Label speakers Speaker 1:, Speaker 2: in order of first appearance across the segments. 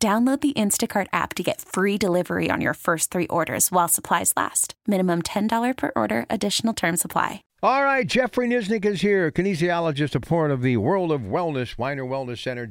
Speaker 1: Download the Instacart app to get free delivery on your first three orders while supplies last. Minimum $10 per order, additional term supply.
Speaker 2: All right, Jeffrey Nisnik is here, kinesiologist, a part of the World of Wellness, Weiner Wellness Center,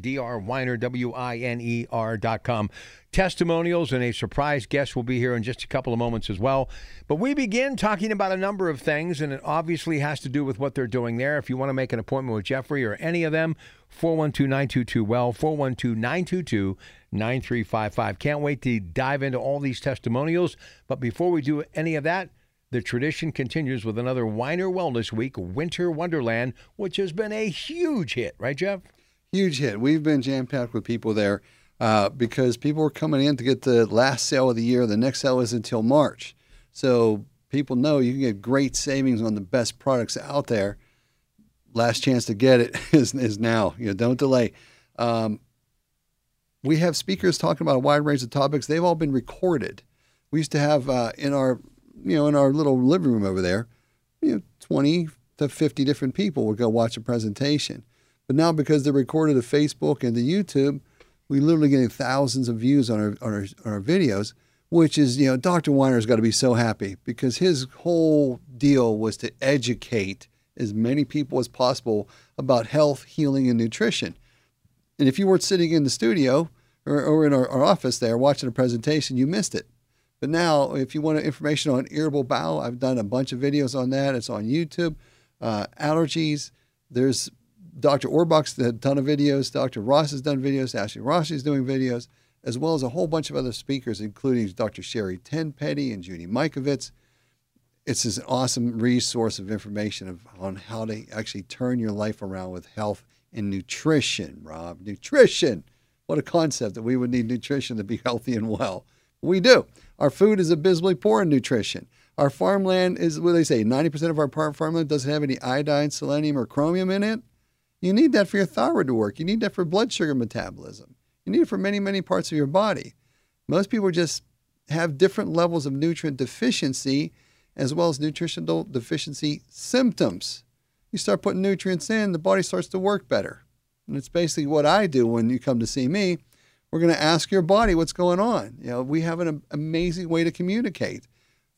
Speaker 2: Dr. Dot com. Testimonials and a surprise guest will be here in just a couple of moments as well. But we begin talking about a number of things, and it obviously has to do with what they're doing there. If you want to make an appointment with Jeffrey or any of them, 412 922 Well, 412 922 9355. Can't wait to dive into all these testimonials. But before we do any of that, the tradition continues with another Weiner Wellness Week, Winter Wonderland, which has been a huge hit, right, Jeff?
Speaker 3: Huge hit. We've been jam packed with people there uh, because people were coming in to get the last sale of the year. The next sale is until March. So people know you can get great savings on the best products out there. Last chance to get it is, is now. You know, don't delay. Um, we have speakers talking about a wide range of topics. They've all been recorded. We used to have uh, in our, you know, in our little living room over there, you know, 20 to 50 different people would go watch a presentation. But now because they're recorded to Facebook and to YouTube, we literally getting thousands of views on our, on our, on our videos, which is, you know, Dr. Weiner's got to be so happy because his whole deal was to educate as many people as possible about health, healing, and nutrition. And if you weren't sitting in the studio or, or in our, our, office there watching a presentation, you missed it. But now, if you want information on irritable bowel, I've done a bunch of videos on that. It's on YouTube. Uh, allergies. There's Dr. Orbach's done a ton of videos. Dr. Ross has done videos. Ashley Rossi is doing videos, as well as a whole bunch of other speakers, including Dr. Sherry Tenpenny and Judy Mikovits. It's an awesome resource of information of, on how to actually turn your life around with health and nutrition, Rob. Nutrition. What a concept that we would need nutrition to be healthy and well. We do. Our food is abysmally poor in nutrition. Our farmland is what they say 90% of our farmland doesn't have any iodine, selenium, or chromium in it. You need that for your thyroid to work. You need that for blood sugar metabolism. You need it for many, many parts of your body. Most people just have different levels of nutrient deficiency as well as nutritional deficiency symptoms you start putting nutrients in, the body starts to work better. And it's basically what I do when you come to see me. We're going to ask your body what's going on. You know, we have an amazing way to communicate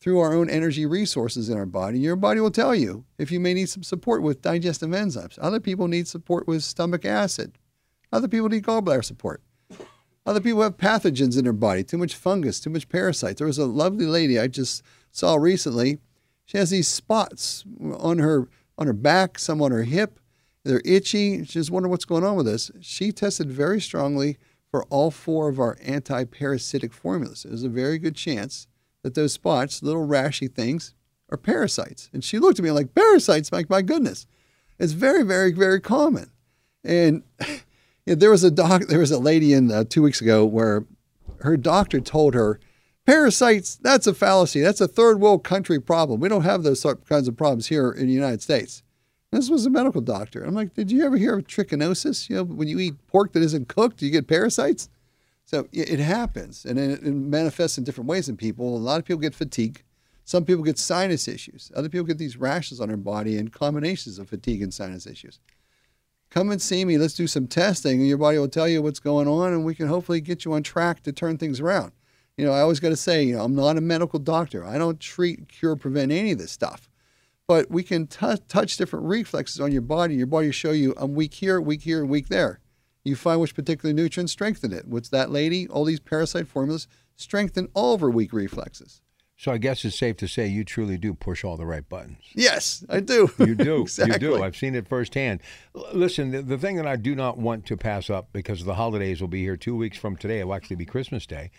Speaker 3: through our own energy resources in our body. Your body will tell you if you may need some support with digestive enzymes. Other people need support with stomach acid. Other people need gallbladder support. Other people have pathogens in their body, too much fungus, too much parasites. There was a lovely lady I just saw recently. She has these spots on her on her back, some on her hip. They're itchy. She's wondering what's going on with this. She tested very strongly for all four of our anti parasitic formulas. There's a very good chance that those spots, little rashy things, are parasites. And she looked at me like, parasites? Like, my goodness. It's very, very, very common. And you know, there was a doc, there was a lady in uh, two weeks ago where her doctor told her, Parasites, that's a fallacy. That's a third world country problem. We don't have those kinds of problems here in the United States. This was a medical doctor. I'm like, did you ever hear of trichinosis? You know, when you eat pork that isn't cooked, you get parasites. So it happens, and it manifests in different ways in people. A lot of people get fatigue. Some people get sinus issues. Other people get these rashes on their body and combinations of fatigue and sinus issues. Come and see me. Let's do some testing, and your body will tell you what's going on, and we can hopefully get you on track to turn things around you know, I always got to say, you know, I'm not a medical doctor. I don't treat, cure, prevent any of this stuff. But we can t- touch different reflexes on your body. Your body will show you, I'm weak here, weak here, and weak there. You find which particular nutrients strengthen it. What's that lady? All these parasite formulas strengthen all of her weak reflexes.
Speaker 2: So I guess it's safe to say you truly do push all the right buttons.
Speaker 3: Yes, I do.
Speaker 2: You do.
Speaker 3: exactly.
Speaker 2: You do. I've seen it firsthand. L- listen, the, the, thing that I do not want to pass up because the holidays will be here two weeks from today. It will actually be Christmas Day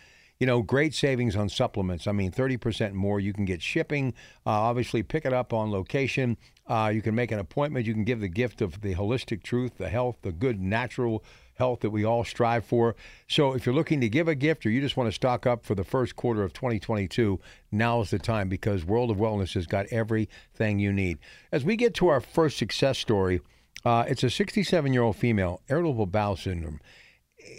Speaker 2: You know, great savings on supplements. I mean, 30% more. You can get shipping. Uh, obviously, pick it up on location. Uh, you can make an appointment. You can give the gift of the holistic truth, the health, the good natural health that we all strive for. So if you're looking to give a gift or you just want to stock up for the first quarter of 2022, now is the time because World of Wellness has got everything you need. As we get to our first success story, uh, it's a 67 year old female, irritable bowel syndrome.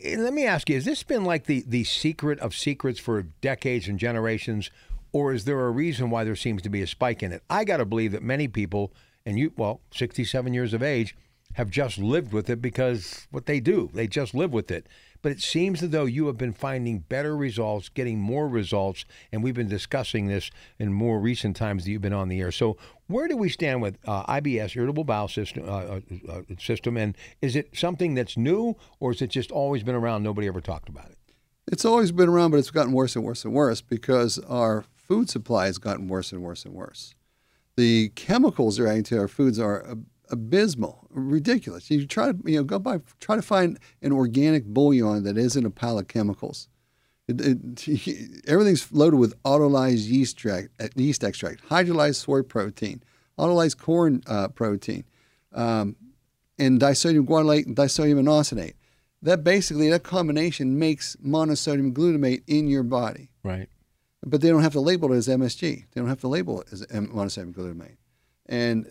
Speaker 2: Eh, let me ask you, has this been like the, the secret of secrets for decades and generations, or is there a reason why there seems to be a spike in it? I got to believe that many people, and you, well, 67 years of age, have just lived with it because what they do, they just live with it. But it seems as though you have been finding better results, getting more results, and we've been discussing this in more recent times that you've been on the air. So, where do we stand with uh, IBS, irritable bowel system, uh, uh, uh, system, and is it something that's new, or has it just always been around? Nobody ever talked about it.
Speaker 3: It's always been around, but it's gotten worse and worse and worse because our food supply has gotten worse and worse and worse. The chemicals they're adding to our foods are abysmal, ridiculous. You try to you know go by try to find an organic bouillon that isn't a pile of chemicals. It, it, everything's loaded with autolyzed yeast extract, yeast extract, hydrolyzed soy protein, autolyzed corn uh, protein, um, and disodium guanylate and disodium inosinate. That basically that combination makes monosodium glutamate in your body.
Speaker 2: Right.
Speaker 3: But they don't have to label it as MSG. They don't have to label it as monosodium glutamate. And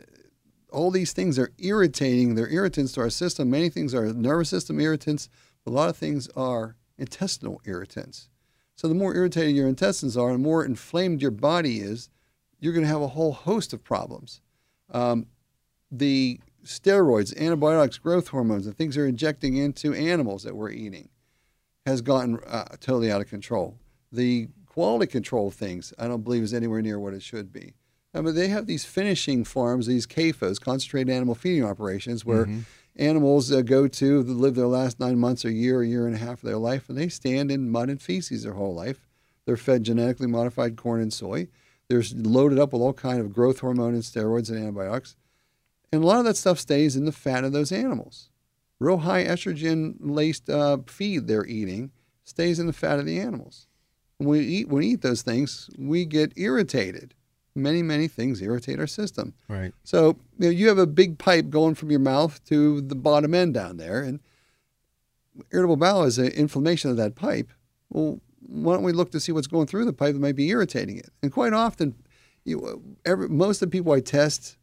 Speaker 3: all these things are irritating. They're irritants to our system. Many things are nervous system irritants. A lot of things are intestinal irritants. So the more irritated your intestines are, the more inflamed your body is, you're going to have a whole host of problems. Um, the steroids, antibiotics, growth hormones, the things they're injecting into animals that we're eating has gotten uh, totally out of control. The quality control things, I don't believe is anywhere near what it should be. I mean, they have these finishing farms, these CAFOs, concentrated animal feeding operations, where mm-hmm. animals uh, go to live their last nine months, a year, a year and a half of their life, and they stand in mud and feces their whole life. They're fed genetically modified corn and soy. They're loaded up with all kind of growth hormone and steroids and antibiotics, and a lot of that stuff stays in the fat of those animals. Real high estrogen laced uh, feed they're eating stays in the fat of the animals. When we eat when we eat those things, we get irritated many, many things irritate our system.
Speaker 2: Right.
Speaker 3: So you, know, you have a big pipe going from your mouth to the bottom end down there, and irritable bowel is an inflammation of that pipe. Well, why don't we look to see what's going through the pipe that might be irritating it? And quite often, you, every, most of the people I test,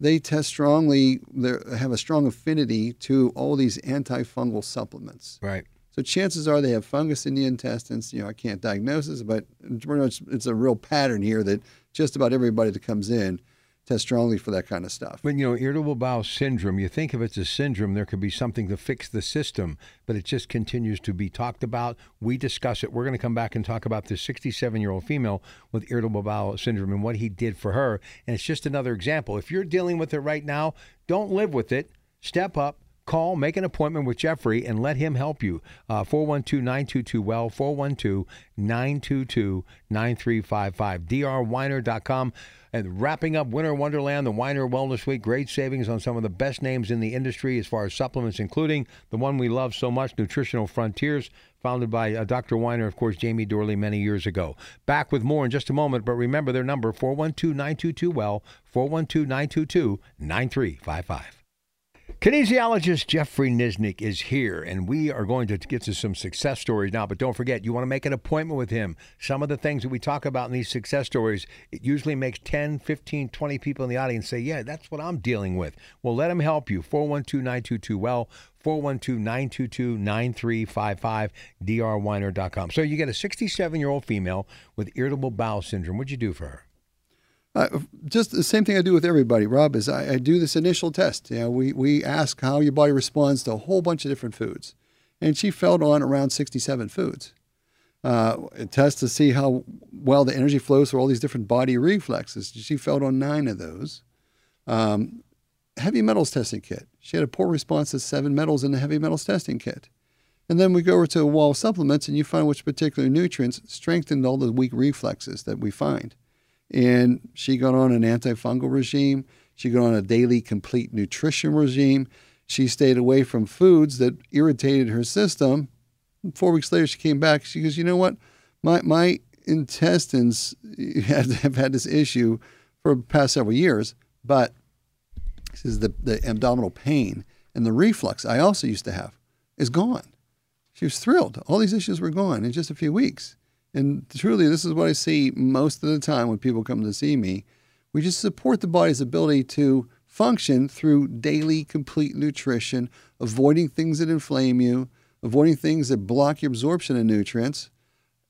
Speaker 3: they test strongly, they have a strong affinity to all these antifungal supplements.
Speaker 2: Right.
Speaker 3: So chances are they have fungus in the intestines. You know, I can't diagnose this, but it's a real pattern here that just about everybody that comes in test strongly for that kind of stuff.
Speaker 2: But you know irritable bowel syndrome, you think if it's a syndrome, there could be something to fix the system, but it just continues to be talked about. We discuss it. We're going to come back and talk about this 67 year old female with irritable bowel syndrome and what he did for her. And it's just another example. If you're dealing with it right now, don't live with it. Step up Call, make an appointment with Jeffrey, and let him help you. Uh, 412 922 Well, 412 922 9355. drweiner.com. And wrapping up Winter Wonderland, the Weiner Wellness Week, great savings on some of the best names in the industry as far as supplements, including the one we love so much, Nutritional Frontiers, founded by uh, Dr. Weiner, of course, Jamie Dorley, many years ago. Back with more in just a moment, but remember their number 412 922 Well, 412 922 9355. Kinesiologist Jeffrey Nisnik is here, and we are going to get to some success stories now. But don't forget, you want to make an appointment with him. Some of the things that we talk about in these success stories, it usually makes 10, 15, 20 people in the audience say, Yeah, that's what I'm dealing with. Well, let him help you. 412 922 Well, 412 922 9355, drweiner.com. So you get a 67 year old female with irritable bowel syndrome. What'd you do for her?
Speaker 3: Uh, just the same thing I do with everybody, Rob, is I, I, do this initial test. You know, we, we ask how your body responds to a whole bunch of different foods. And she felt on around 67 foods. Uh, a test to see how well the energy flows through all these different body reflexes. She felt on nine of those. Um, heavy metals testing kit. She had a poor response to seven metals in the heavy metals testing kit. And then we go over to the wall of supplements and you find which particular nutrients strengthened all the weak reflexes that we find. And she got on an antifungal regime. She got on a daily complete nutrition regime. She stayed away from foods that irritated her system. Four weeks later, she came back. She goes, You know what? My my intestines have, had this issue for the past several years, but this is the, the abdominal pain and the reflux I also used to have is gone. She was thrilled. All these issues were gone in just a few weeks. And truly, this is what I see most of the time when people come to see me. We just support the body's ability to function through daily complete nutrition, avoiding things that inflame you, avoiding things that block your absorption of nutrients,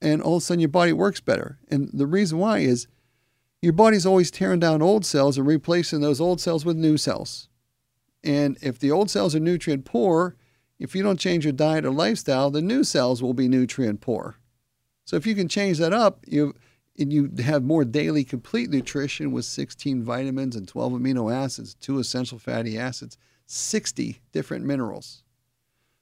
Speaker 3: and all of a sudden your body works better. And the reason why is your body's always tearing down old cells and replacing those old cells with new cells. And if the old cells are nutrient poor, if you don't change your diet or lifestyle, the new cells will be nutrient poor. So if you can change that up, you and you have more daily complete nutrition with 16 vitamins and 12 amino acids, two essential fatty acids, 60 different minerals.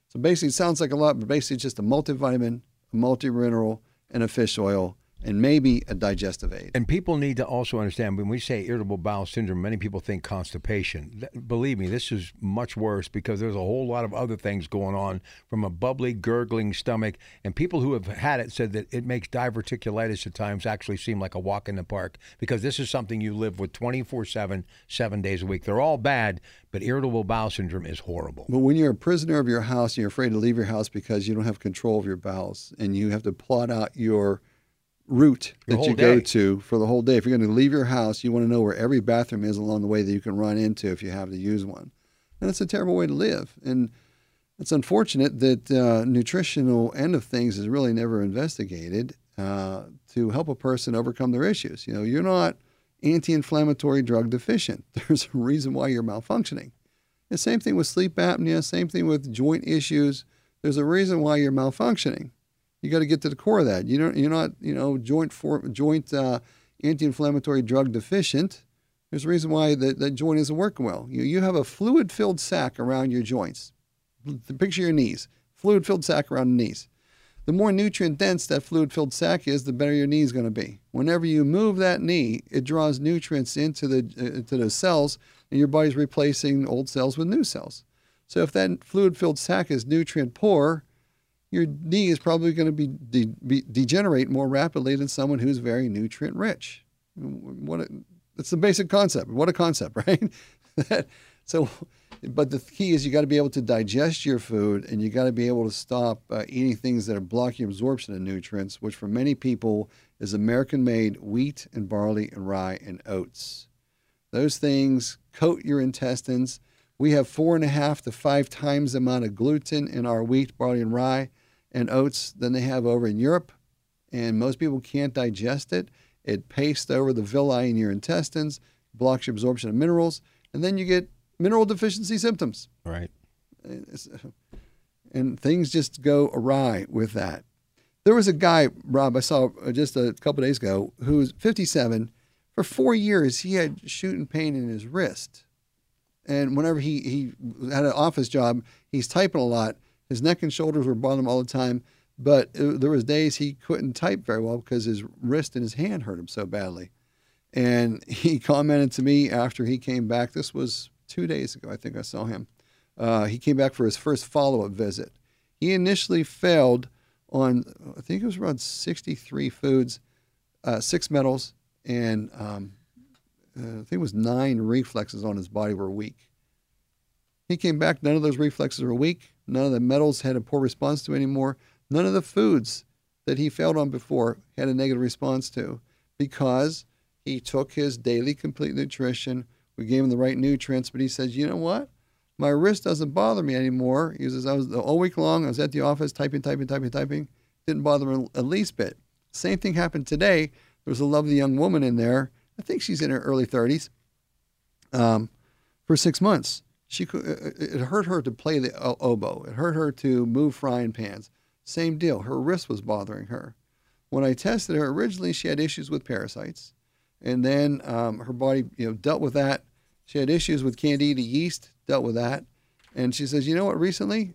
Speaker 3: So basically, it sounds like a lot, but basically, just a multivitamin, a multi-mineral, and a fish oil and maybe a digestive aid.
Speaker 2: And people need to also understand when we say irritable bowel syndrome, many people think constipation. Believe me, this is much worse because there's a whole lot of other things going on from a bubbly, gurgling stomach. And people who have had it said that it makes diverticulitis at times actually seem like a walk in the park because this is something you live with 24 7, seven days a week. They're all bad, but irritable bowel syndrome is horrible.
Speaker 3: But when you're a prisoner of your house and you're afraid to leave your house because you don't have control of your bowels and you have to plot out your route that you go to for the whole day. If you're going to leave your house, you want to know where every bathroom is along the way that you can run into if you have to use one. And it's a terrible way to live. And it's unfortunate that uh, nutritional end of things is really never investigated uh, to help a person overcome their issues. You know, you're not anti-inflammatory drug deficient. There's a reason why you're malfunctioning. The same thing with sleep apnea. Same thing with joint issues. There's a reason why you're malfunctioning. You got to get to the core of that. You don't, you're not, you know, joint for, joint uh, anti-inflammatory drug deficient. There's a reason why that, that joint isn't working well. You, you have a fluid-filled sac around your joints. Picture your knees, fluid-filled sac around the knees. The more nutrient dense that fluid-filled sac is, the better your knee is going to be. Whenever you move that knee, it draws nutrients into the uh, into the cells, and your body's replacing old cells with new cells. So if that fluid-filled sac is nutrient poor, your knee is probably going to be, de- be, degenerate more rapidly than someone who's very nutrient rich. What a, that's the basic concept. What a concept, right? so, but the key is you got to be able to digest your food and you got to be able to stop uh, eating things that are blocking absorption of nutrients, which for many people is American made wheat and barley and rye and oats. Those things coat your intestines. We have four and a half to five times the amount of gluten in our wheat, barley, and rye and oats than they have over in Europe. And most people can't digest it. It pastes over the villi in your intestines, blocks your absorption of minerals, and then you get mineral deficiency symptoms.
Speaker 2: Right.
Speaker 3: And things just go awry with that. There was a guy, Rob, I saw just a couple days ago, who was 57. For four years, he had shooting pain in his wrist. And whenever he, he had an office job, he's typing a lot his neck and shoulders were bothering him all the time, but it, there was days he couldn't type very well because his wrist and his hand hurt him so badly. And he commented to me after he came back. This was two days ago, I think I saw him. Uh, he came back for his first follow-up visit. He initially failed on, I think it was around 63 foods, uh, six metals, and um, uh, I think it was nine reflexes on his body were weak. He came back, none of those reflexes were weak. None of the metals had a poor response to anymore. None of the foods that he failed on before had a negative response to because he took his daily complete nutrition. We gave him the right nutrients, but he says, you know what? My wrist doesn't bother me anymore. He says, I was all week long, I was at the office typing, typing, typing, typing. Didn't bother me a least bit. Same thing happened today. There was a lovely young woman in there. I think she's in her early 30s um, for six months. She could, it hurt her to play the oboe. It hurt her to move frying pans. Same deal. Her wrist was bothering her. When I tested her, originally she had issues with parasites, and then um, her body, you know, dealt with that. She had issues with candida yeast, dealt with that, and she says, you know what? Recently,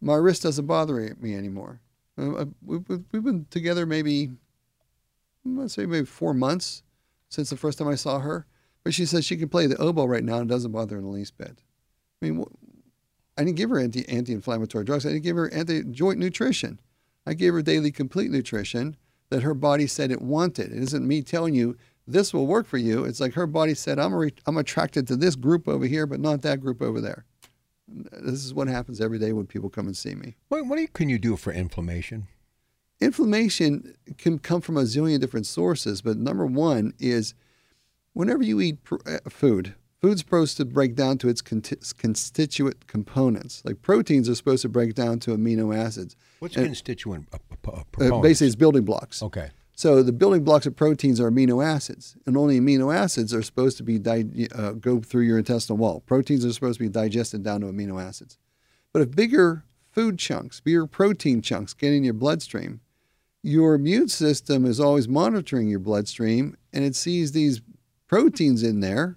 Speaker 3: my wrist doesn't bother me anymore. Uh, uh we've been together maybe, let's say maybe four months since the first time I saw her, but she says she can play the oboe right now and it doesn't bother her in the least bit. I mean, I didn't give her anti anti-inflammatory drugs. I didn't give her anti joint nutrition. I gave her daily complete nutrition, that her body said it wanted. It isn't me telling you this will work for you. It's like her body said, I'm, re- I'm attracted to this group over here, but not that group over there. This is what happens every day when people come and see me.
Speaker 2: What, what can you do for inflammation?
Speaker 3: Inflammation can come from a zillion different sources, but number one is whenever you eat pr- uh, food, food's supposed to break down to its con- constituent components. Like proteins are supposed to break down to amino acids.
Speaker 2: What's
Speaker 3: And-
Speaker 2: constituent uh, uh,
Speaker 3: Uh, basically, it's building blocks.
Speaker 2: Okay.
Speaker 3: So the building blocks of proteins are amino acids, and only amino acids are supposed to be di- uh, go through your intestinal wall. Proteins are supposed to be digested down to amino acids. But if bigger food chunks, bigger protein chunks get in your bloodstream, your immune system is always monitoring your bloodstream, and it sees these proteins in there,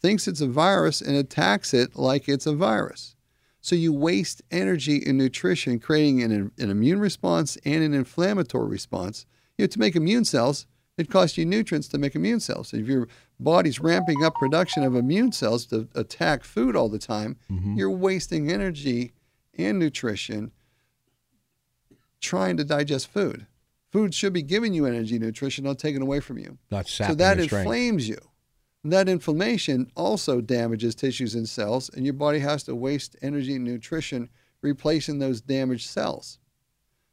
Speaker 3: thinks it's a virus, and attacks it like it's a virus. So you waste energy and nutrition creating an, an immune response and an inflammatory response. You know, to make immune cells, it costs you nutrients to make immune cells. If your body's ramping up production of immune cells to attack food all the time, mm-hmm. you're wasting energy and nutrition trying to digest food. Food should be giving you energy, nutrition, not taken away from you.
Speaker 2: Not
Speaker 3: So that
Speaker 2: your strength.
Speaker 3: inflames you. And that inflammation also damages tissues and cells, and your body has to waste energy and nutrition replacing those damaged cells.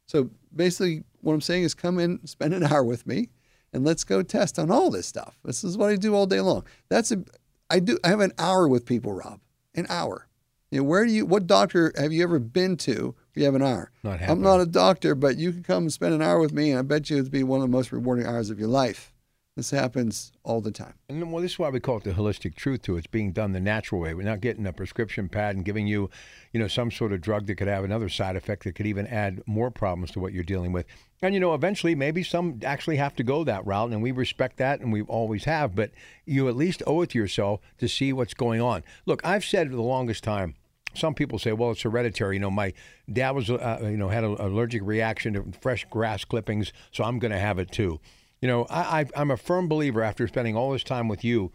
Speaker 3: So basically, what I'm saying is come in, spend an hour with me, and let's go test on all this stuff. This is what I do all day long. That's a, I do. I have an hour with people, Rob. An hour. You know, where do you? What doctor have you ever been to? Where You have an hour.
Speaker 2: Not
Speaker 3: I'm not a doctor, but you can come and spend an hour with me, and I bet you it'd be one of the most rewarding hours of your life. This happens all the time.
Speaker 2: And well, this is why we call it the holistic truth too. It's being done the natural way. We're not getting a prescription pad and giving you, you know, some sort of drug that could have another side effect that could even add more problems to what you're dealing with. And you know, eventually, maybe some actually have to go that route, and we respect that, and we always have. But you at least owe it to yourself to see what's going on. Look, I've said for the longest time. Some people say, "Well, it's hereditary." You know, my dad was, uh, you know, had an allergic reaction to fresh grass clippings, so I'm going to have it too. You know, I, I'm a firm believer after spending all this time with you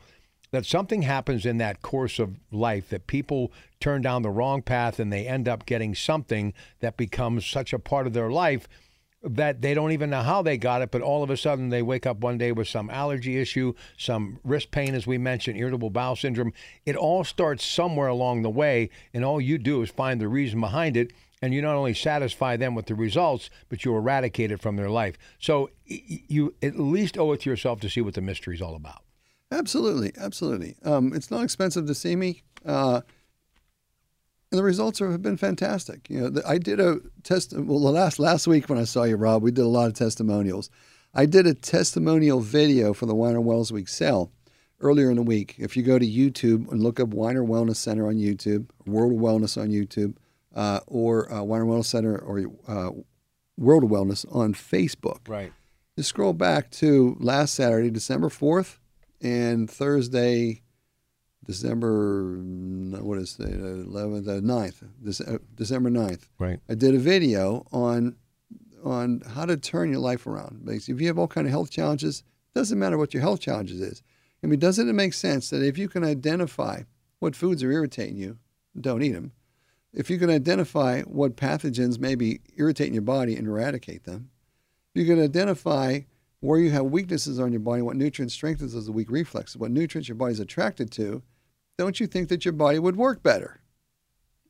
Speaker 2: that something happens in that course of life that people turn down the wrong path and they end up getting something that becomes such a part of their life that they don't even know how they got it, but all of a sudden they wake up one day with some allergy issue, some wrist pain, as we mentioned, irritable bowel syndrome. It all starts somewhere along the way, and all you do is find the reason behind it. And you not only satisfy them with the results, but you eradicate it from their life. So you at least owe it to yourself to see what the mystery is all about.
Speaker 3: Absolutely, absolutely. Um, it's not expensive to see me, uh, and the results are, have been fantastic. You know, the, I did a test. Well, the last last week when I saw you, Rob, we did a lot of testimonials. I did a testimonial video for the Weiner Wellness Week sale earlier in the week. If you go to YouTube and look up Weiner Wellness Center on YouTube, World of Wellness on YouTube, uh, or uh, Weiner Wellness Center or uh, World of Wellness on Facebook
Speaker 2: Right.
Speaker 3: just scroll back to last Saturday, December 4th, and Thursday, December, what is it, 11th, uh, 9th, uh, December 9th.
Speaker 2: Right.
Speaker 3: I did a video on on how to turn your life around. Basically, if you have all kind of health challenges, doesn't matter what your health challenges is. I mean, doesn't it make sense that if you can identify what foods are irritating you, don't eat them. If you can identify what pathogens may be irritating your body and eradicate them, you can identify where you have weaknesses on your body, what nutrient strengthens a weak reflex, what nutrients your body's attracted to. Don't you think that your body would work better?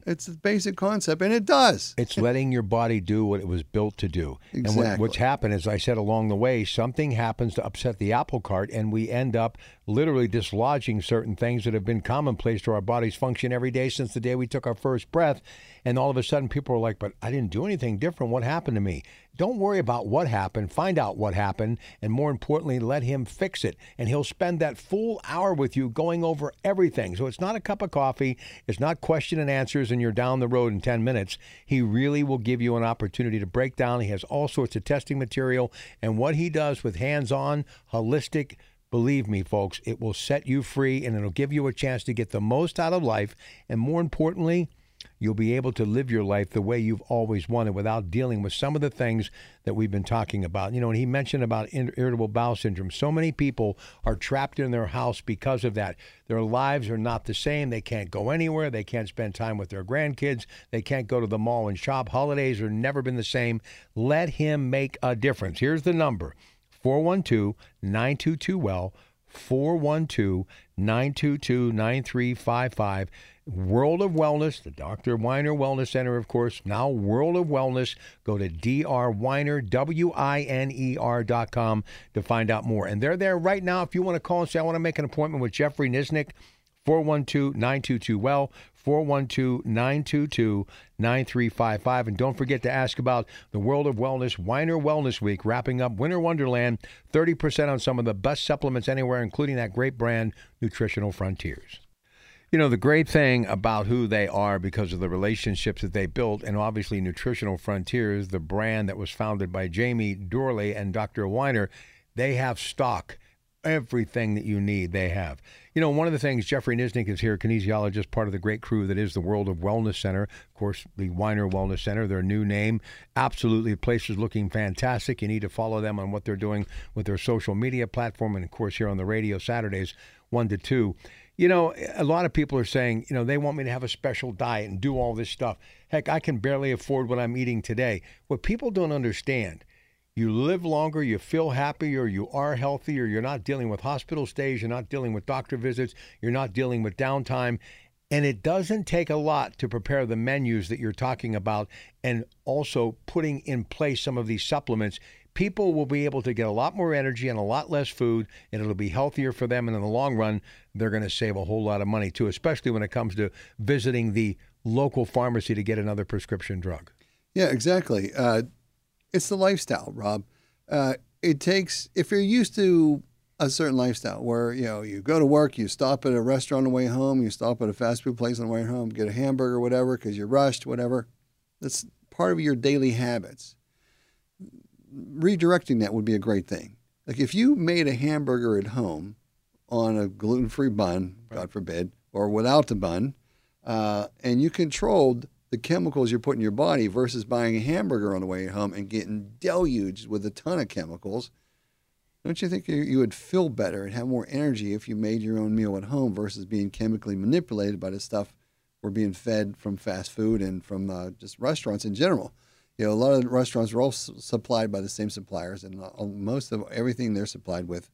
Speaker 3: It's a basic concept, and it does.
Speaker 2: It's letting your body do what it was built to do. And what,
Speaker 3: Exactly.
Speaker 2: what's happened, as I said along the way, something happens to upset the apple cart, and we end up literally dislodging certain things that have been commonplace to our body's function every day since the day we took our first breath. And all of a sudden, people are like, But I didn't do anything different. What happened to me? Don't worry about what happened. Find out what happened. And more importantly, let him fix it. And he'll spend that full hour with you going over everything. So it's not a cup of coffee. It's not question and answers and you're down the road in 10 minutes. He really will give you an opportunity to break down. He has all sorts of testing material. And what he does with hands on, holistic, Believe me, folks, it will set you free and it'll give you a chance to get the most out of life. And more importantly, you'll be able to live your life the way you've always wanted without dealing with some of the things that we've been talking about. You know, and he mentioned about irritable bowel syndrome. So many people are trapped in their house because of that. Their lives are not the same. They can't go anywhere. They can't spend time with their grandkids. They can't go to the mall and shop. Holidays are never been the same. Let him make a difference. Here's the number 412 922 Well. 412 922 9355. World of Wellness, the Dr. Weiner Wellness Center, of course. Now, World of Wellness. Go to drweiner, to find out more. And they're there right now. If you want to call and say, I want to make an appointment with Jeffrey Nisnik, 412 922 Well, 412 922 9355. And don't forget to ask about the World of Wellness Weiner Wellness Week, wrapping up Winter Wonderland. 30% on some of the best supplements anywhere, including that great brand, Nutritional Frontiers. You know, the great thing about who they are because of the relationships that they built, and obviously Nutritional Frontiers, the brand that was founded by Jamie Dorley and Dr. Weiner, they have stock. Everything that you need, they have. You know, one of the things, Jeffrey Nisnik is here, kinesiologist, part of the great crew that is the World of Wellness Center. Of course, the Weiner Wellness Center, their new name. Absolutely, the place is looking fantastic. You need to follow them on what they're doing with their social media platform and, of course, here on the radio Saturdays, 1 to 2. You know, a lot of people are saying, you know, they want me to have a special diet and do all this stuff. Heck, I can barely afford what I'm eating today. What people don't understand, you live longer, you feel happier, you are healthier, you're not dealing with hospital stays, you're not dealing with doctor visits, you're not dealing with downtime. And it doesn't take a lot to prepare the menus that you're talking about and also putting in place some of these supplements people will be able to get a lot more energy and a lot less food, and it'll be healthier for them. And in the long run, they're going to save a whole lot of money too, especially when it comes to visiting the local pharmacy to get another prescription drug.
Speaker 3: Yeah, exactly. Uh, it's the lifestyle, Rob. Uh, it takes if you're used to a certain lifestyle where you know you go to work, you stop at a restaurant on the way home, you stop at a fast food place on the way home, get a hamburger, whatever, because you're rushed, whatever. That's part of your daily habits redirecting that would be a great thing. Like if you made a hamburger at home on a gluten free bun, right. God forbid, or without the bun, uh, and you controlled the chemicals you're putting in your body versus buying a hamburger on the way home and getting deluged with a ton of chemicals, don't you think you, you would feel better and have more energy if you made your own meal at home versus being chemically manipulated by the stuff we're being fed from fast food and from uh, just restaurants in general? You know, a lot of restaurants are all supplied by the same suppliers, and most of everything they're supplied with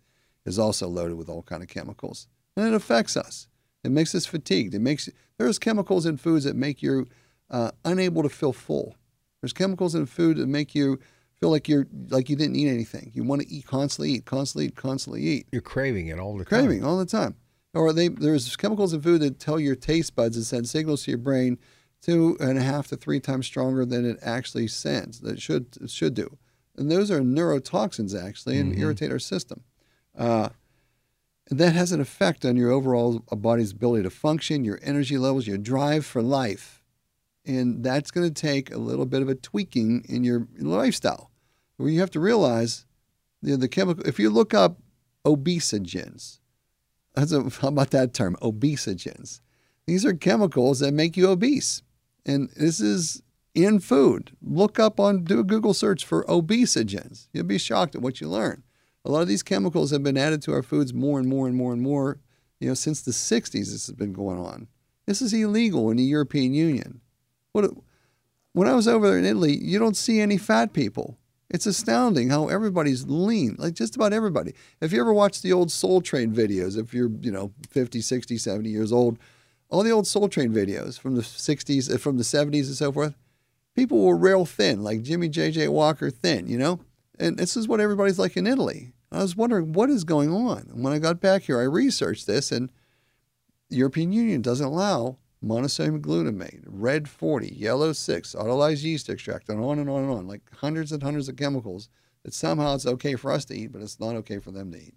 Speaker 3: is also loaded with all kind of chemicals, and it affects us. It makes us fatigued. It makes there's chemicals in foods that make you uh, unable to feel full. There's chemicals in food that make you feel like you're like you didn't eat anything. You want to eat constantly, eat constantly, eat, constantly eat.
Speaker 2: You're craving it all the
Speaker 3: time. Craving all the time. Or they there's chemicals in food that tell your taste buds and send signals to your brain two and a half to three times stronger than it actually sends that it should it should do. And those are neurotoxins actually and mm-hmm. irritate our system. Uh, and that has an effect on your overall uh, body's ability to function, your energy levels, your drive for life. And that's going to take a little bit of a tweaking in your lifestyle. Where you have to realize you know, the chemical, if you look up obesogens, that's a, how about that term, obesogens? These are chemicals that make you obese. And this is in food. Look up on, do a Google search for obesogens. You'll be shocked at what you learn. A lot of these chemicals have been added to our foods more and more and more and more. You know, since the 60s, this has been going on. This is illegal in the European Union. What, when I was over there in Italy, you don't see any fat people. It's astounding how everybody's lean, like just about everybody. If you ever watch the old Soul Train videos, if you're, you know, 50, 60, 70 years old, all the old Soul Train videos from the 60s, uh, from the 70s and so forth, people were real thin, like Jimmy J.J. Walker thin, you know? And this is what everybody's like in Italy. I was wondering what is going on. And when I got back here, I researched this, and the European Union doesn't allow monosodium glutamate, red 40, yellow 6, autolyzed yeast extract, and on and on and on, like hundreds and hundreds of chemicals that somehow it's okay for us to eat, but it's not okay for them to eat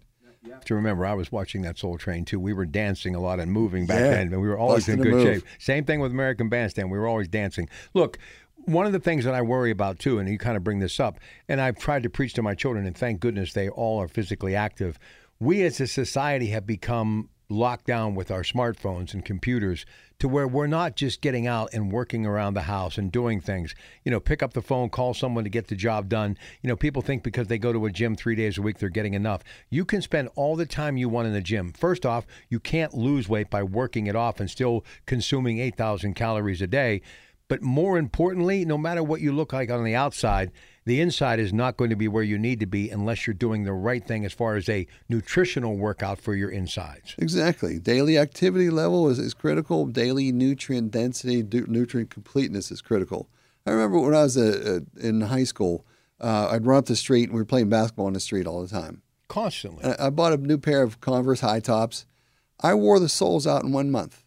Speaker 2: to remember, I was watching that Soul Train too. We were dancing a lot and moving back yeah. then, and we were always Busting in good shape. Same thing with American Bandstand. We were always dancing. Look, one of the things that I worry about too, and you kind of bring this up, and I've tried to preach to my children, and thank goodness they all are physically active. We as a society have become locked down with our smartphones and computers to where we're not just getting out and working around the house and doing things. You know, pick up the phone, call someone to get the job done. You know, people think because they go to a gym three days a week, they're getting enough. You can spend all the time you want in the gym. First off, you can't lose weight by working it off and still consuming 8,000 calories a day. But more importantly, no matter what you look like on the outside, the inside is not going to be where you need to be unless you're doing the right thing as far as a nutritional workout for your insides.
Speaker 3: Exactly. Daily activity level is, is critical. Daily nutrient density, nutrient completeness is critical. I remember when I was a, a, in high school, uh, I'd run up the street and we were playing basketball on the street all the time.
Speaker 2: Constantly.
Speaker 3: I, I bought a new pair of Converse high tops. I wore the soles out in one month.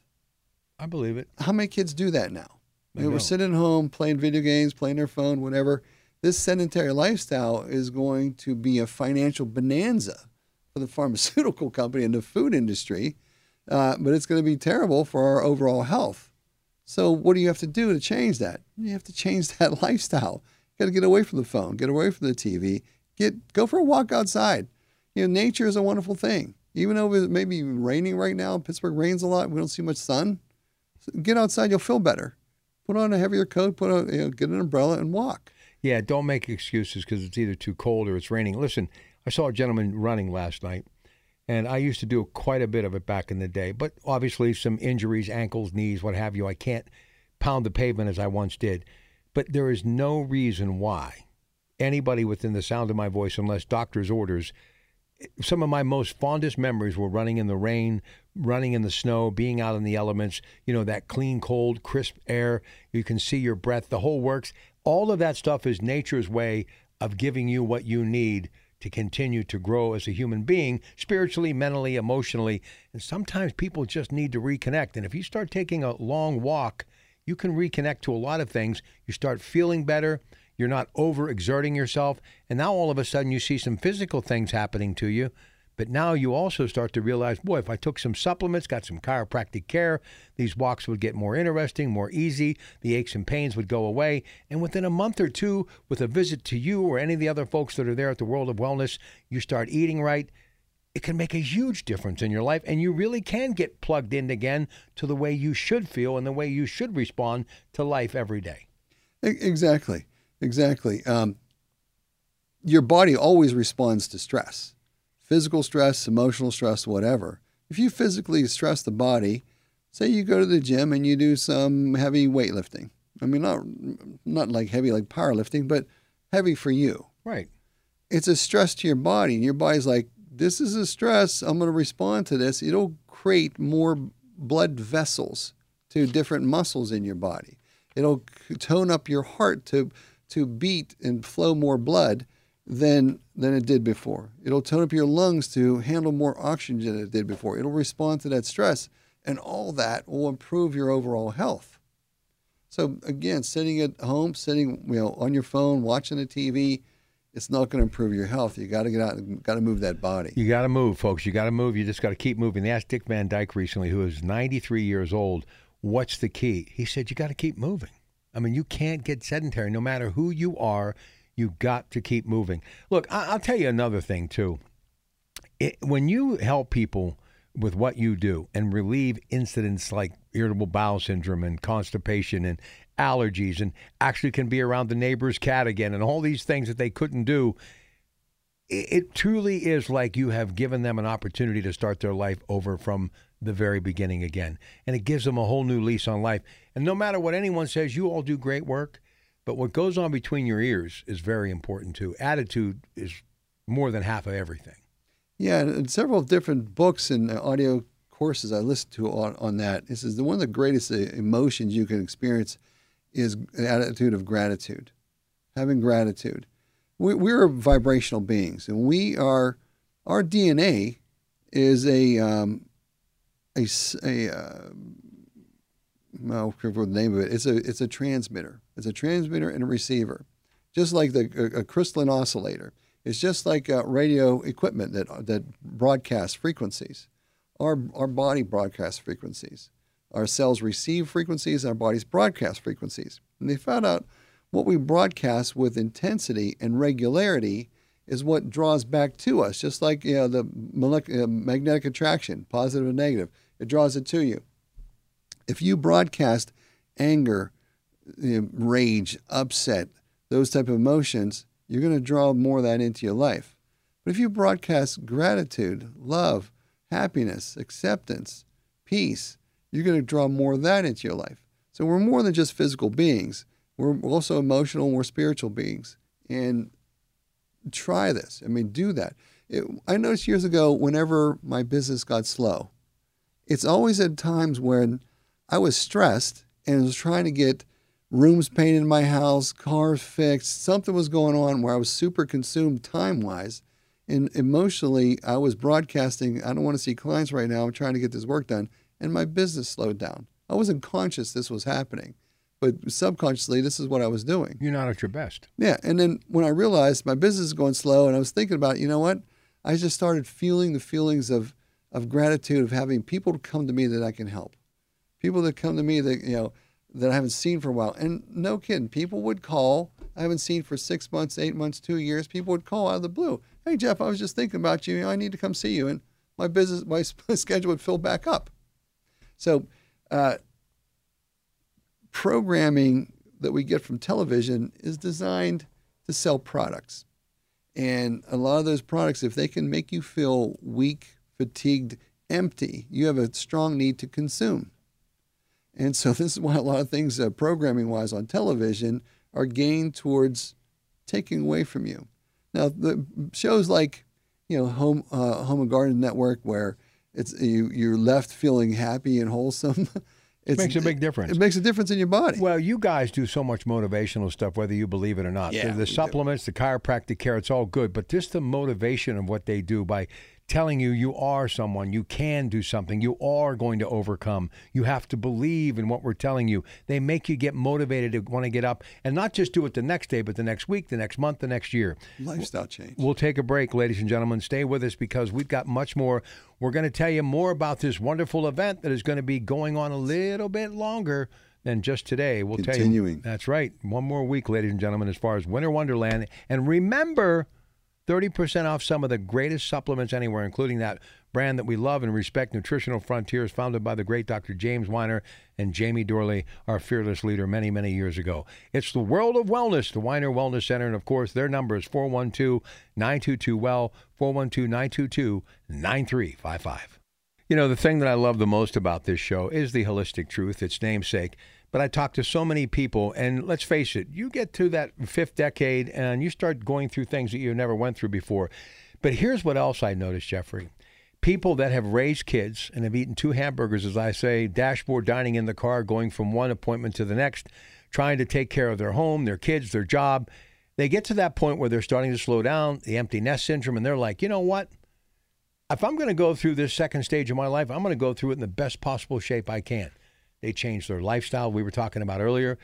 Speaker 2: I believe it.
Speaker 3: How many kids do that now? They were sitting home playing video games, playing their phone, whatever. This sedentary lifestyle is going to be a financial bonanza for the pharmaceutical company and the food industry, uh, but it's going to be terrible for our overall health. So, what do you have to do to change that? You have to change that lifestyle. You got to get away from the phone, get away from the TV, get go for a walk outside. You know, nature is a wonderful thing. Even though it may be raining right now, Pittsburgh rains a lot. We don't see much sun. Get outside, you'll feel better. Put on a heavier coat, put on, you know, get an umbrella and walk.
Speaker 2: Yeah, don't make excuses because it's either too cold or it's raining. Listen, I saw a gentleman running last night, and I used to do quite a bit of it back in the day. But obviously, some injuries, ankles, knees, what have you, I can't pound the pavement as I once did. But there is no reason why anybody within the sound of my voice, unless doctor's orders, some of my most fondest memories were running in the rain, running in the snow, being out in the elements, you know, that clean, cold, crisp air. You can see your breath, the whole works. All of that stuff is nature's way of giving you what you need to continue to grow as a human being, spiritually, mentally, emotionally. And sometimes people just need to reconnect. And if you start taking a long walk, you can reconnect to a lot of things. You start feeling better. You're not overexerting yourself. And now all of a sudden you see some physical things happening to you. But now you also start to realize, boy, if I took some supplements, got some chiropractic care, these walks would get more interesting, more easy. The aches and pains would go away. And within a month or two, with a visit to you or any of the other folks that are there at the World of Wellness, you start eating right. It can make a huge difference in your life, and you really can get plugged in again to the way you should feel and the way you should respond to life every day.
Speaker 3: Exactly, exactly. Um, your body always responds to stress, physical stress, emotional stress, whatever. If you physically stress the body, say you go to the gym and you do some heavy weightlifting. I mean, not not like heavy like powerlifting, but heavy for you.
Speaker 2: Right.
Speaker 3: It's a stress to your body, and your body's like, "This is a stress. I'm going to respond to this." It'll create more blood vessels to different muscles in your body. It'll tone up your heart to to beat and flow more blood than than it did before. It'll tone up your lungs to handle more oxygen than it did before. It'll respond to that stress, and all that will improve your overall health. So again, sitting at home, sitting you know on your phone, watching the TV, it's not going to improve your health. You got to get out, got to move that body.
Speaker 2: You got to move, folks. You got to move. You just got to keep moving. They asked Dick Van Dyke recently, who is 93 years old, what's the key? He said, you got to keep moving. I mean, you can't get sedentary. No matter who you are, you got to keep moving. Look, I- I'll tell you another thing, too. It, when you help people with what you do and relieve incidents like irritable bowel syndrome and constipation and allergies and actually can be around the neighbor's cat again and all these things that they couldn't do it, it truly is like you have given them an opportunity to start their life over from the very beginning again. And it gives them a whole new lease on life. And no matter what anyone says, you all do great work. But what goes on between your ears is very important too. Attitude is more than half of everything.
Speaker 3: Yeah, and several different books and uh, audio courses I listened to on, on that. This is the, one of the greatest uh, emotions you can experience is an attitude of gratitude, having gratitude. We, we're vibrational beings, and we are our DNA is a um, a, a uh, the name of it. It's a it's a transmitter. It's a transmitter and a receiver, just like the a, crystalline oscillator. It's just like uh, radio equipment that that broadcasts frequencies. Our our body broadcasts frequencies. Our cells receive frequencies. Our bodies broadcast frequencies. And they found out what we broadcast with intensity and regularity is what draws back to us, just like you know, the uh, magnetic attraction, positive and negative. It draws it to you. If you broadcast anger, you know, rage, upset, those type of emotions, you're going to draw more of that into your life. But if you broadcast gratitude, love, happiness, acceptance, peace, you're going to draw more of that into your life. So we're more than just physical beings. We're also emotional and we're spiritual beings. And try this. I mean, do that. It, I noticed years ago, whenever my business got slow, it's always at times when I was stressed and was trying to get rooms painted in my house, cars fixed, something was going on where I was super consumed time wise. And emotionally, I was broadcasting, I don't want to see clients right now. I'm trying to get this work done. And my business slowed down. I wasn't conscious this was happening, but subconsciously, this is what I was doing.
Speaker 2: You're not at your best.
Speaker 3: Yeah. And then when I realized my business is going slow and I was thinking about, you know what? I just started feeling the feelings of, of gratitude of having people to come to me that I can help. People that come to me that, you know, that I haven't seen for a while. And no kidding, people would call. I haven't seen for six months, eight months, two years. People would call out of the blue. Hey, Jeff, I was just thinking about you. you know, I need to come see you. And my business, my schedule would fill back up. So, uh, programming that we get from television is designed to sell products. And a lot of those products, if they can make you feel weak, fatigued, empty, you have a strong need to consume. And so this is why a lot of things, uh, programming wise, on television are gained towards taking away from you. Now, the shows like, you know, Home uh, Home and Garden Network, where it's you you're left feeling happy and wholesome.
Speaker 2: It makes a big difference.
Speaker 3: It makes a difference in your body.
Speaker 2: Well, you guys do so much motivational stuff, whether you believe it or not.
Speaker 3: Yeah,
Speaker 2: the, the supplements, do. the chiropractic care, it's all good. But just the motivation of what they do by telling you you are someone, you can do something, you are going to overcome. You have to believe in what we're telling you. They make you get motivated to want to get up and not just do it the next day, but the next week, the next month, the next year.
Speaker 3: Lifestyle change.
Speaker 2: We'll take a break, ladies and gentlemen. Stay with us because we've got much more. We're going to tell you more about this wonderful event that is going to be going on a little bit longer than just today. We'll
Speaker 3: Continuing.
Speaker 2: tell you. That's right. One more week, ladies and gentlemen, as far as Winter Wonderland. And remember, 30% off some of the greatest supplements anywhere, including that brand that we love and respect, Nutritional Frontiers, founded by the great Dr. James Weiner and Jamie Dorley, our fearless leader many, many years ago. It's the world of wellness, the Weiner Wellness Center. And of course, their number is 412 922 Well, 412 922 9355. You know, the thing that I love the most about this show is the holistic truth, its namesake. But I talk to so many people, and let's face it, you get to that fifth decade and you start going through things that you never went through before. But here's what else I noticed, Jeffrey. People that have raised kids and have eaten two hamburgers, as I say, dashboard dining in the car, going from one appointment to the next, trying to take care of their home, their kids, their job. They get to that point where they're starting to slow down, the empty nest syndrome, and they're like, you know what? If I'm going to go through this second stage of my life, I'm going to go through it in the best possible shape I can. They changed their lifestyle, we were talking about earlier.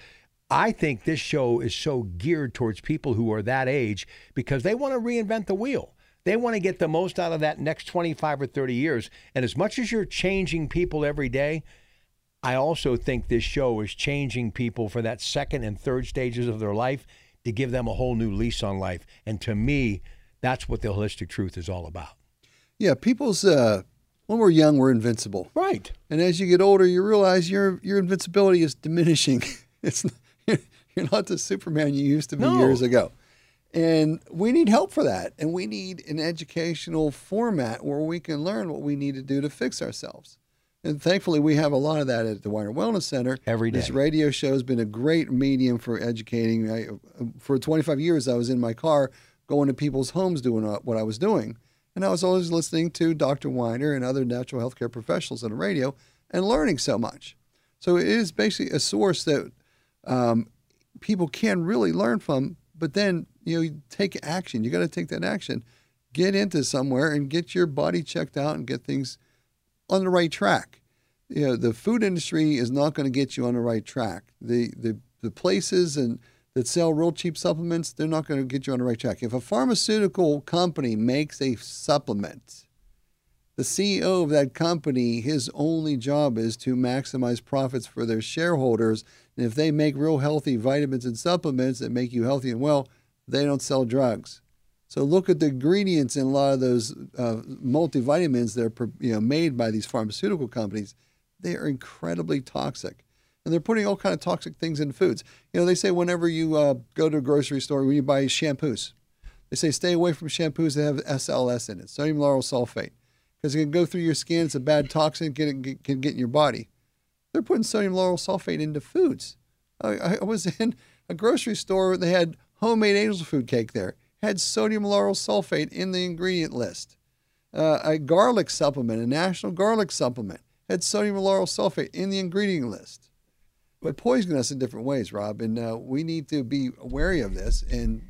Speaker 2: I think this show is so geared towards people who are that age because they want to reinvent the wheel. They want to get the most out of that next 25 or 30 years. And as much as you're changing people every day, I also think this show is changing people for that second and third stages of their life to give them a whole new lease on life. And to me, that's what the holistic truth is all about.
Speaker 3: Yeah, people's uh, when we're young, we're invincible.
Speaker 2: Right.
Speaker 3: And as you get older, you realize your your invincibility is diminishing. It's you're not the Superman you used to be
Speaker 2: No.
Speaker 3: years ago. And we need help for that. And we need an educational format where we can learn what we need to do to fix ourselves. And thankfully, we have a lot of that at the Weiner Wellness Center.
Speaker 2: Every
Speaker 3: This radio show has been a great medium for educating. I, for 25 years, I was in my car going to people's homes doing uh, what I was doing. And I was always listening to Dr. Weiner and other natural healthcare professionals on the radio and learning so much. So it is basically a source that um, people can really learn from. But then you know, you take action. You got to take that action. Get into somewhere and get your body checked out and get things on the right track. You know, the food industry is not going to get you on the right track. The the the places and that sell real cheap supplements, they're not going to get you on the right track. If a pharmaceutical company makes a supplement, the CEO of that company, his only job is to maximize profits for their shareholders. And if they make real healthy vitamins and supplements that make you healthy and well, they don't sell drugs. So look at the ingredients in a lot of those uh, multivitamins that are you know made by these pharmaceutical companies. They are incredibly toxic, and they're putting all kind of toxic things in foods. You know, they say whenever you uh, go to a grocery store when you buy shampoos, they say stay away from shampoos that have SLS in it, sodium lauryl sulfate, because it can go through your skin. It's a bad toxin, can get, can get in your body. They're putting sodium lauryl sulfate into foods. I, I was in a grocery store. They had homemade angel food cake there. Had sodium lauryl sulfate in the ingredient list. Uh, a garlic supplement, a national garlic supplement, had sodium lauryl sulfate in the ingredient list. But poisoning us in different ways, Rob, and uh, we need to be wary of this and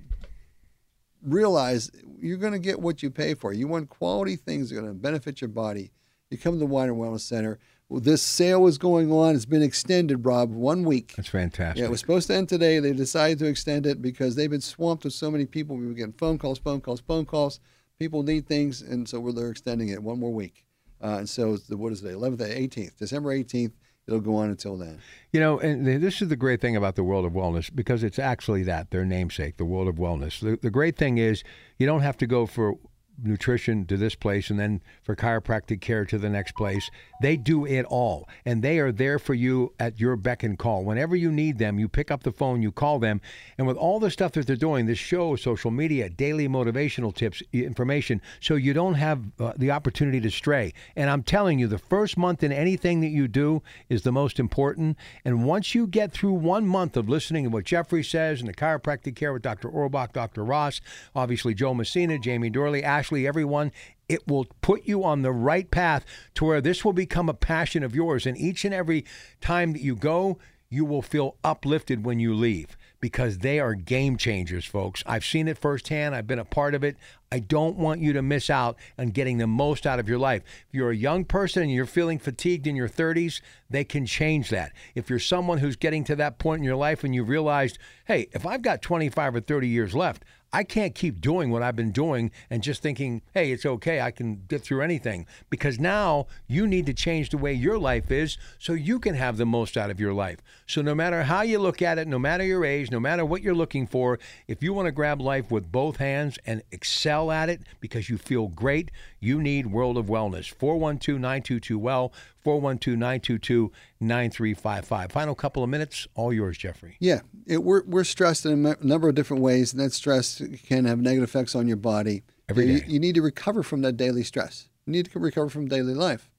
Speaker 3: realize you're going to get what you pay for. You want quality things that are going to benefit your body. You come to the Weiner Wellness Center this sale is going on. It's been extended, Rob, one week.
Speaker 2: That's fantastic.
Speaker 3: Yeah, it was supposed to end today. They decided to extend it because they've been swamped with so many people. We were getting phone calls, phone calls, phone calls. People need things, and so they're extending it one more week. Uh, and so, the, what is it, 11th, 18th, December 18th. It'll go on until then.
Speaker 2: You know, and this is the great thing about the world of wellness because it's actually that, their namesake, the world of wellness. The, the great thing is you don't have to go for nutrition to this place and then for chiropractic care to the next place. They do it all and they are there for you at your beck and call. Whenever you need them, you pick up the phone, you call them. And with all the stuff that they're doing, this show, social media, daily motivational tips, information, so you don't have uh, the opportunity to stray. And I'm telling you, the first month in anything that you do is the most important. And once you get through one month of listening to what Jeffrey says and the chiropractic care with Dr. Orbach, Dr. Ross, obviously Joe Messina, Jamie Dorley, Ash Ashley, everyone, it will put you on the right path to where this will become a passion of yours. And each and every time that you go, you will feel uplifted when you leave because they are game changers, folks. I've seen it firsthand. I've been a part of it. I don't want you to miss out on getting the most out of your life. If you're a young person and you're feeling fatigued in your 30s, they can change that. If you're someone who's getting to that point in your life and you've realized, hey, if I've got 25 or 30 years left, I can't keep doing what I've been doing and just thinking, hey, it's okay, I can get through anything. Because now you need to change the way your life is so you can have the most out of your life. So no matter how you look at it, no matter your age, no matter what you're looking for, if you want to grab life with both hands and excel at it because you feel great, you need World of Wellness. 412 922 Well, 412 922 9355. Final couple of minutes, all yours, Jeffrey.
Speaker 3: Yeah, it, we're, we're stressed in a number of different ways, and that stress can have negative effects on your body.
Speaker 2: Every day.
Speaker 3: You, you need to recover from that daily stress. You need to recover from daily life.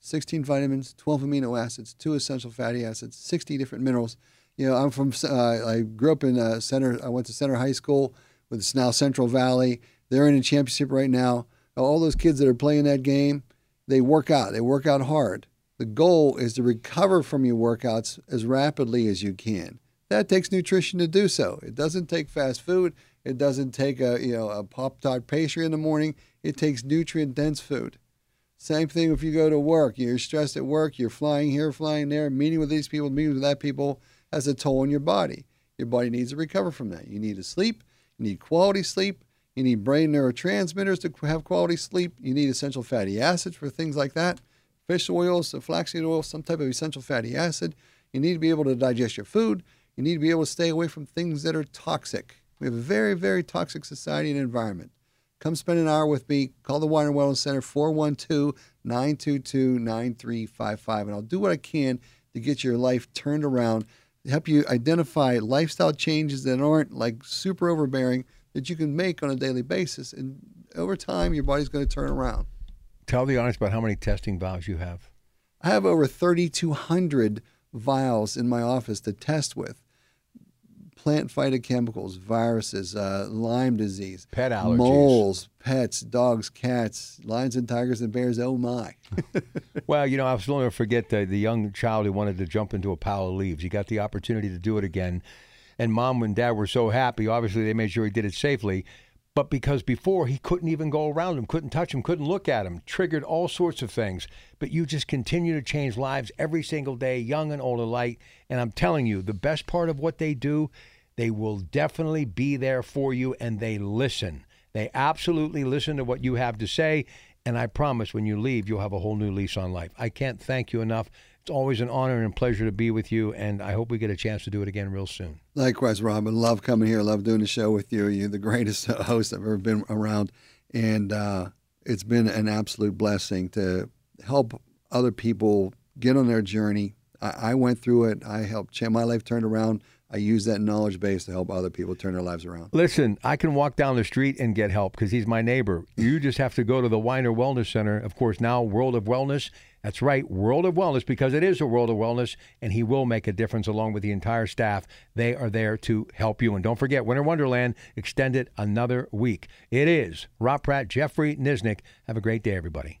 Speaker 3: 16 vitamins, 12 amino acids, two essential fatty acids, 60 different minerals. You know, I'm from, uh, I grew up in uh, Center, I went to Center High School, with it's now Central Valley. They're in a championship right now. All those kids that are playing that game, they work out. They work out hard. The goal is to recover from your workouts as rapidly as you can. That takes nutrition to do so. It doesn't take fast food. It doesn't take a you know a pop tart pastry in the morning. It takes nutrient dense food. Same thing if you go to work. You're stressed at work. You're flying here, flying there, meeting with these people, meeting with that people has a toll on your body. Your body needs to recover from that. You need to sleep. You need quality sleep. You need brain neurotransmitters to have quality sleep. You need essential fatty acids for things like that fish oils, some flaxseed oil, some type of essential fatty acid. You need to be able to digest your food. You need to be able to stay away from things that are toxic. We have a very, very toxic society and environment. Come spend an hour with me. Call the Weiner Wellness Center, 412 922 9355, and I'll do what I can to get your life turned around, to help you identify lifestyle changes that aren't like super overbearing that you can make on a daily basis. And over time, your body's going to turn around.
Speaker 2: Tell the audience about how many testing vials you have.
Speaker 3: I have over 3,200 vials in my office to test with. Plant phytochemicals, viruses, uh, Lyme disease,
Speaker 2: pet allergies,
Speaker 3: moles, pets, dogs, cats, lions and tigers and bears. Oh my!
Speaker 2: well, you know, I was going to forget the, the young child who wanted to jump into a pile of leaves. He got the opportunity to do it again, and mom and dad were so happy. Obviously, they made sure he did it safely but because before he couldn't even go around him, couldn't touch him, couldn't look at him, triggered all sorts of things. But you just continue to change lives every single day, young and old alike. And I'm telling you, the best part of what they do, they will definitely be there for you and they listen. They absolutely listen to what you have to say. And I promise when you leave, you'll have a whole new lease on life. I can't thank you enough. It's always an honor and pleasure to be with you, and I hope we get a chance to do it again real soon.
Speaker 3: Likewise, Robin. Love coming here. Love doing the show with you. You're the greatest host I've ever been around, and uh, it's been an absolute blessing to help other people get on their journey. I, I went through it. I helped change my life turned around. I use that knowledge base to help other people turn their lives around.
Speaker 2: Listen, I can walk down the street and get help because he's my neighbor. You just have to go to the Weiner Wellness Center, of course, now World of Wellness. That's right, World of Wellness, because it is a world of wellness, and he will make a difference along with the entire staff. They are there to help you. And don't forget, Winter Wonderland extended another week. It is Rob Pratt, Jeffrey Nisnik. Have a great day, everybody.